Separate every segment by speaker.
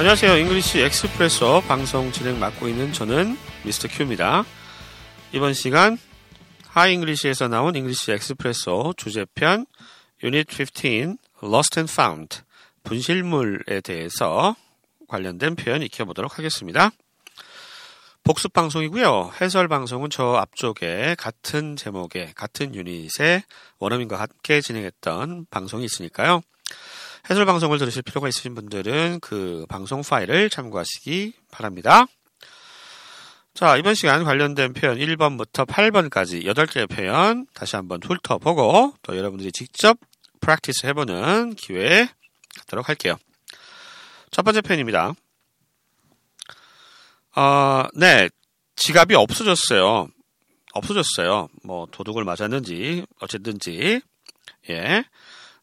Speaker 1: 안녕하세요. English Expresso 방송 진행 맡고 있는 저는 미스터 Q입니다. 이번 시간 Hi English에서 나온 English Expresso 주제편 유닛 15 Lost and Found 분실물에 대해서 관련된 표현 익혀보도록 하겠습니다. 복습 방송이고요. 해설 방송은 저 앞쪽에 같은 제목의 같은 유닛의 원어민과 함께 진행했던 방송이 있으니까요. 해설 방송을 들으실 필요가 있으신 분들은 그 방송 파일을 참고하시기 바랍니다. 자, 이번 시간 관련된 표현 1번부터 8번까지 8개의 표현 다시 한번 훑어보고 또 여러분들이 직접 프랙티스 해보는 기회 갖도록 할게요. 첫 번째 표현입니다. 어, 네, 지갑이 없어졌어요. 없어졌어요. 뭐 도둑을 맞았는지 어쨌든지 예,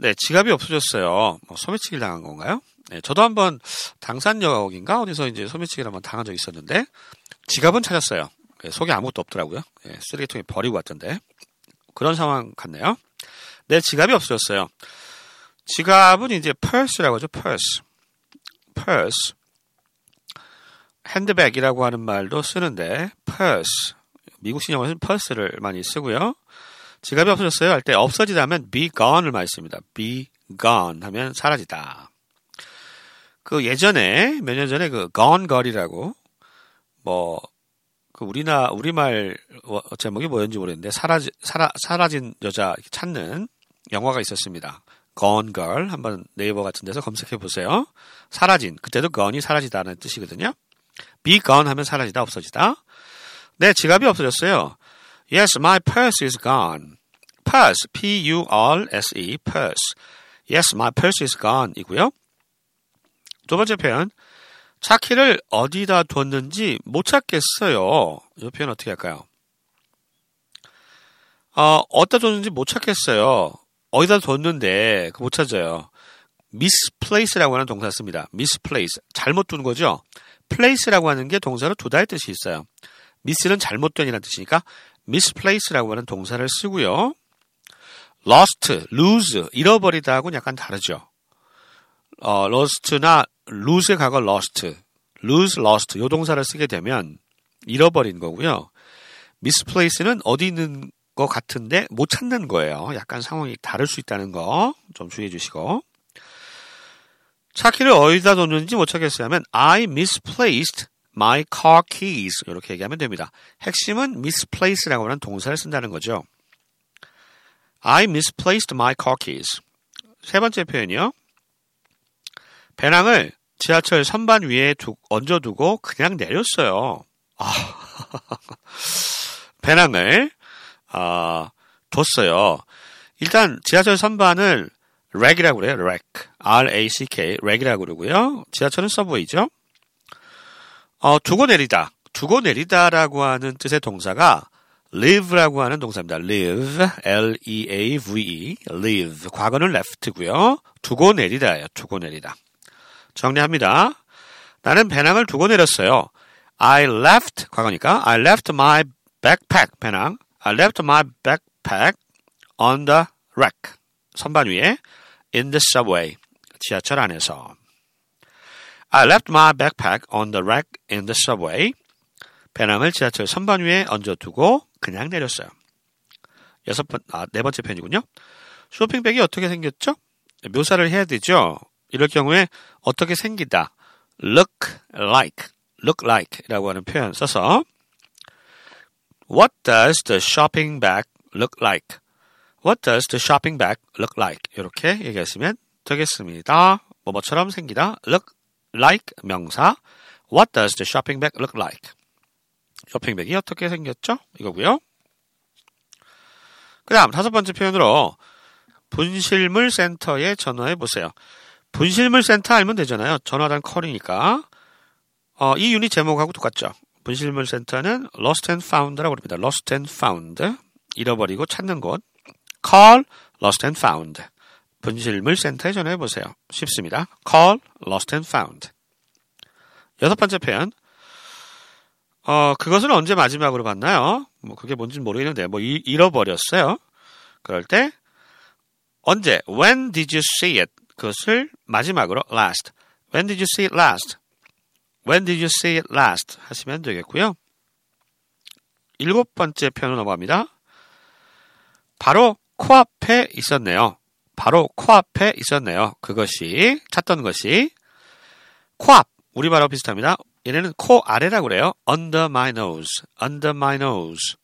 Speaker 1: 네 지갑이 없어졌어요. 뭐 소매치기를 당한 건가요? 네, 저도 한번 당산역인가 어디서 이제 소매치기를 한번 당한 적이 있었는데 지갑은 찾았어요. 예, 속에 아무것도 없더라고요. 예, 쓰레기통에 버리고 왔던데 그런 상황 같네요. 네 지갑이 없어졌어요. 지갑은 이제 purse라고 하죠. purse, purse. 핸드백이라고 하는 말도 쓰는데 purse 미국식 영어에서는 purse를 많이 쓰고요. 지갑이 없어졌어요 할 때 없어지다 하면 be gone을 많이 씁니다. be gone 하면 사라지다. 그 예전에 몇 년 전에 그 gone girl이라고 뭐 그 우리나 우리말 제목이 뭐였는지 모르겠는데 사라지 사라 사라진 여자 찾는 영화가 있었습니다. Gone Girl 한번 네이버 같은 데서 검색해 보세요. 사라진 그때도 gone이 사라지다는 뜻이거든요. be gone 하면 사라지다 없어지다. 내 지갑이 없어졌어요. Yes, my purse is gone. purse, P-U-R-S-E, purse. Yes, my purse is gone 이고요. 두 번째 표현. 차 키를 어디다 뒀는지 못 찾겠어요. 이 표현 어떻게 할까요? 어, 어디다 뒀는지 못 찾겠어요. 어디다 뒀는데 못 찾아요. misplace라고 하는 동사 씁니다. misplace. 잘못 둔 거죠? place라고 하는 게 동사로 두다의 뜻이 있어요. miss는 잘못된이라는 뜻이니까 misplace라고 하는 동사를 쓰고요. lost, lose, 잃어버리다하고는 약간 다르죠. 어, lost나 lose의 과거 lost, lose, lost 요 동사를 쓰게 되면 잃어버린 거고요. misplace는 어디 있는 것 같은데 못 찾는 거예요. 약간 상황이 다를 수 있다는 거 좀 주의해 주시고. 차키를 어디다 뒀는지 못 찾겠어요 하면 I misplaced my car keys 이렇게 얘기하면 됩니다. 핵심은 misplace라고 하는 동사를 쓴다는 거죠. I misplaced my car keys. 세 번째 표현이요. 배낭을 지하철 선반 위에 두, 얹어두고 그냥 내렸어요. 아, 배낭을 아, 뒀어요. 일단 지하철 선반을 랙이라고 그래요. 랙. R-A-C-K. 랙이라고 그러고요. 지하철은 서브웨이죠. 어, 두고 내리다. 두고 내리다라고 하는 뜻의 동사가 live라고 하는 동사입니다. live, L-E-A-V-E, live. 과거는 left고요. 두고 내리다예요. 두고 내리다. 정리합니다. 나는 배낭을 두고 내렸어요. I left, 과거니까 I left my backpack, 배낭. I left my backpack on the rack. 선반 위에 in the subway. 지하철 안에서. I left my backpack on the rack in the subway. 배낭을 지하철 선반 위에 얹어두고 그냥 내렸어요. 여섯 번, 아, 네 번째 편이군요. 쇼핑백이 어떻게 생겼죠? 묘사를 해야 되죠. 이럴 경우에 어떻게 생기다, look like, look like 라고 하는 표현 써서 What does the shopping bag look like? What does the shopping bag look like? 이렇게 얘기하시면 되겠습니다. 뭐뭐처럼 생기다, look like 명사, What does the shopping bag look like? 쇼핑백이 어떻게 생겼죠? 이거고요. 그 다음 다섯 번째 표현으로 분실물 센터에 전화해 보세요. 분실물 센터 알면 되잖아요. 전화단 컬이니까. 어, 이 유닛 제목하고 똑같죠. 분실물 센터는 lost and found라고 합니다. lost and found. 잃어버리고 찾는 곳. call lost and found. 분실물 센터에 전화해 보세요. 쉽습니다. call lost and found. 여섯 번째 표현. 어, 그것은 언제 마지막으로 봤나요? 뭐 그게 뭔지 모르겠는데 뭐 이, 잃어버렸어요. 그럴 때 언제 when did you see it? 그것을 마지막으로 last When did you see it last? When did you see it last? 하시면 되겠고요. 일곱 번째 표현으로 넘어갑니다. 바로 코앞에 있었네요. 바로 코앞에 있었네요. 그것이 찾던 것이 코앞 우리 말하고 비슷합니다. 얘네는 코 아래라고 그래요. Under my nose, under my nose.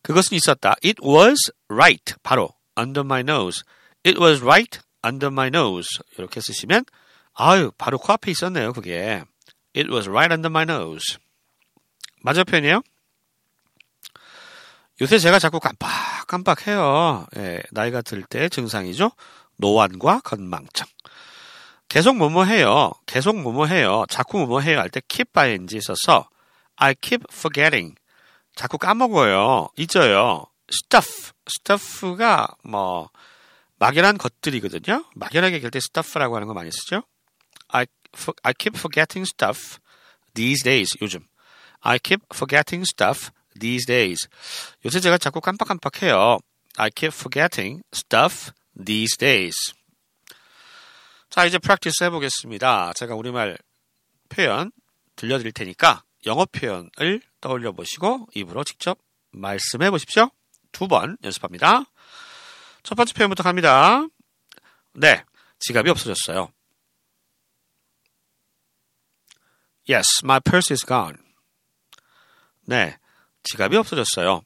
Speaker 1: 그것은 있었다. It was right. 바로 under my nose. It was right under my nose. 이렇게 쓰시면 아유 바로 코앞에 있었네요. 그게 It was right under my nose. 맞아 표현이에요. 요새 제가 자꾸 깜빡 깜빡해요. 예, 나이가 들 때 증상이죠. 노안과 건망증. 계속 뭐뭐 해요. 계속 뭐뭐 해요. 자꾸 뭐뭐 해요. 할 때 keep ing 있어서 I keep forgetting. 자꾸 까먹어요. 잊어요. stuff. stuff가 뭐 막연한 것들이거든요. 막연하게 얘기할 때 stuff라고 하는 거 많이 쓰죠. I, I keep forgetting stuff these days. 요즘. I keep forgetting stuff these days. 요새 제가 자꾸 깜빡깜빡해요. I keep forgetting stuff these days. 자, 이제 프랙티스 해보겠습니다. 제가 우리말 표현 들려드릴 테니까 영어 표현을 떠올려 보시고 입으로 직접 말씀해 보십시오. 두 번 연습합니다. 첫 번째 표현부터 갑니다. 네, 지갑이 없어졌어요. Yes, my purse is gone. 네, 지갑이 없어졌어요.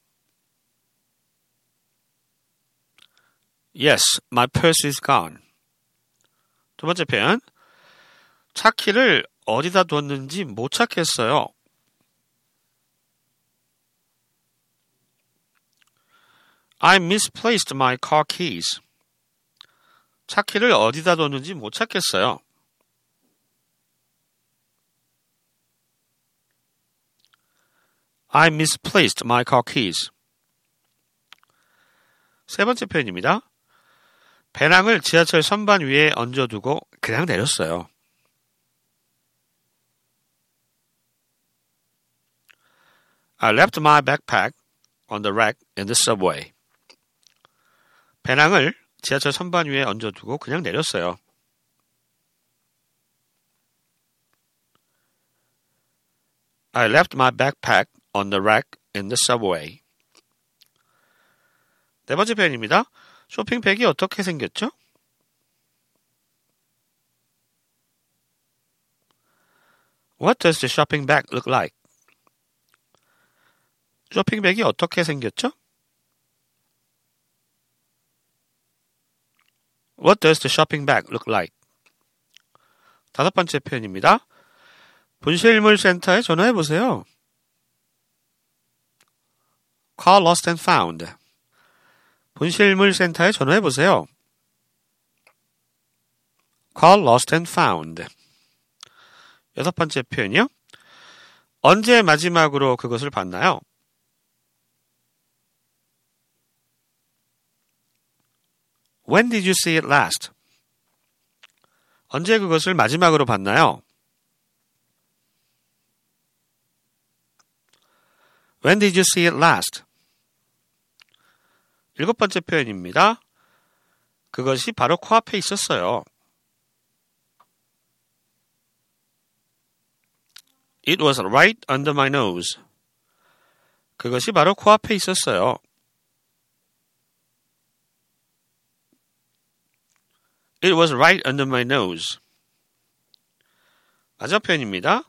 Speaker 1: Yes, my purse is gone. 두 번째 표현. 차 키를 어디다 뒀는지 못 찾겠어요. I misplaced my car keys. 차 키를 어디다 뒀는지 못 찾겠어요. I misplaced my car keys. 세 번째 표현입니다. 배낭을 지하철 선반 위에 얹어두고 그냥 내렸어요. I left my backpack on the rack in the subway. 배낭을 지하철 선반 위에 얹어두고 그냥 내렸어요. I left my backpack on the rack in the subway. 네 번째 표현입니다. 쇼핑백이 어떻게 생겼죠? What does the shopping bag look like? 쇼핑백이 어떻게 생겼죠? What does the shopping bag look like? 다섯 번째 표현입니다. 분실물 센터에 전화해 보세요. Call lost and found. 분실물 센터에 전화해 보세요. Call lost and found. 여섯 번째 표현이요. 언제 마지막으로 그것을 봤나요? When did you see it last? 언제 그것을 마지막으로 봤나요? When did you see it last? 일곱 번째 표현입니다. 그것이 바로 코앞에 있었어요. It was right under my nose. 그것이 바로 코앞에 있었어요. It was right under my nose. 마지막 표현입니다.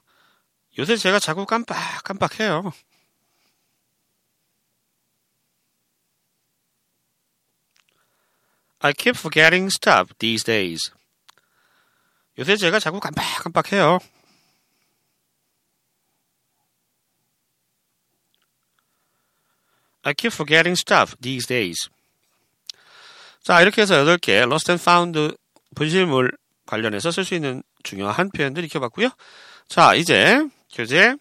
Speaker 1: 요새 제가 자꾸 깜빡깜빡해요. I keep forgetting stuff these days. 요새 제가 자꾸 깜빡깜빡해요. I keep forgetting stuff these days. 자, 이렇게 해서 8개 lost and found 분실물 관련해서 쓸 수 있는 중요한 표현들 익혀봤고요. 자, 이제 교재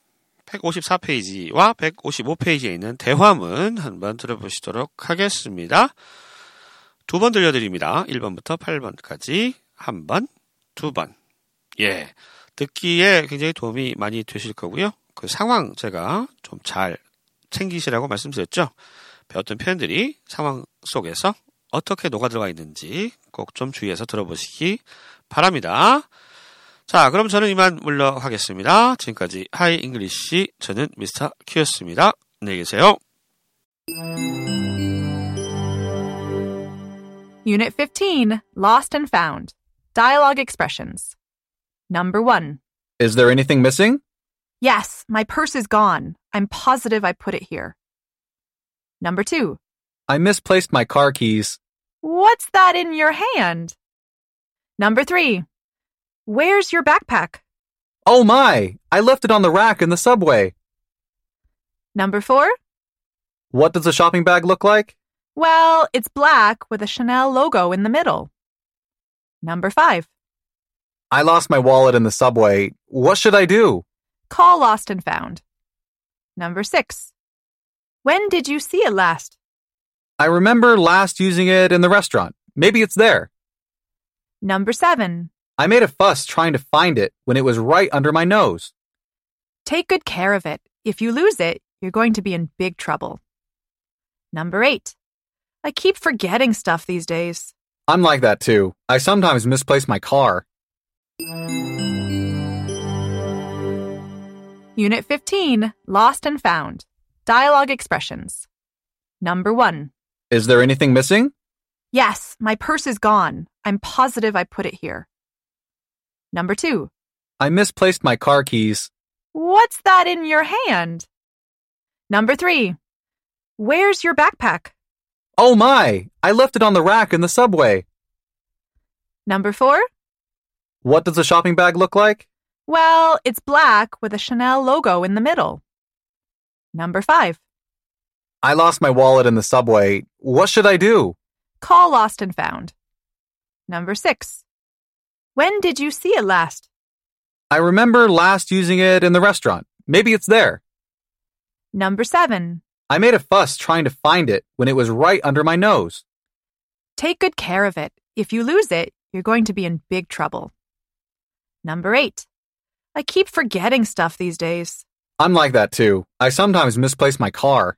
Speaker 1: 154페이지와 155페이지에 있는 대화문 한번 들어보시도록 하겠습니다. 두 번 들려드립니다. 1번부터 8번까지 한 번, 두 번. 예. 듣기에 굉장히 도움이 많이 되실 거고요. 그 상황 제가 좀 잘 챙기시라고 말씀드렸죠. 배웠던 표현들이 상황 속에서 어떻게 녹아 들어가 있는지 꼭 좀 주의해서 들어보시기 바랍니다. 자, 그럼 저는 이만 물러가겠습니다. 지금까지 Hi English 저는 미스터 Q였습니다. 안녕히 계세요.
Speaker 2: Unit 15 Lost and Found. Dialogue Expressions. Number 1.
Speaker 3: Is there anything missing?
Speaker 2: Yes, my purse is gone. I'm positive I put it here. Number 2.
Speaker 3: I misplaced my car keys.
Speaker 2: What's that in your hand? Number 3. Where's your backpack?
Speaker 3: Oh my! I left it on the rack in the subway.
Speaker 2: Number 4.
Speaker 3: What does a shopping bag look like?
Speaker 2: Well, it's black with a Chanel logo in the middle. Number 5.
Speaker 3: I lost my wallet in the subway. What should I do?
Speaker 2: Call lost and found. Number 6. When did you see it last?
Speaker 3: I remember last using it in the restaurant. Maybe it's there.
Speaker 2: Number 7.
Speaker 3: I made a fuss trying to find it when it was right under my nose.
Speaker 2: Take good care of it. If you lose it, you're going to be in big trouble. Number 8. I keep forgetting stuff these days.
Speaker 3: I'm like that too. I sometimes misplace my car.
Speaker 2: Unit 15 Lost and Found. Dialogue Expressions. Number 1.
Speaker 3: Is there anything missing?
Speaker 2: Yes, my purse is gone. I'm positive I put it here. Number 2.
Speaker 3: I misplaced my car keys.
Speaker 2: What's that in your hand? Number 3. Where's your backpack?
Speaker 3: Oh my! I left it on the rack in the subway.
Speaker 2: Number 4.
Speaker 3: What does a shopping bag look like?
Speaker 2: Well, it's black with a Chanel logo in the middle. Number 5.
Speaker 3: I lost my wallet in the subway. What should I do?
Speaker 2: Call lost and found. Number 6. When did you see it last?
Speaker 3: I remember last using it in the restaurant. Maybe it's there.
Speaker 2: Number 7.
Speaker 3: I made a fuss trying to find it when it was right under my nose.
Speaker 2: Take good care of it. If you lose it, you're going to be in big trouble. Number 8. I keep forgetting stuff these days.
Speaker 3: I'm like that too. I sometimes misplace my car.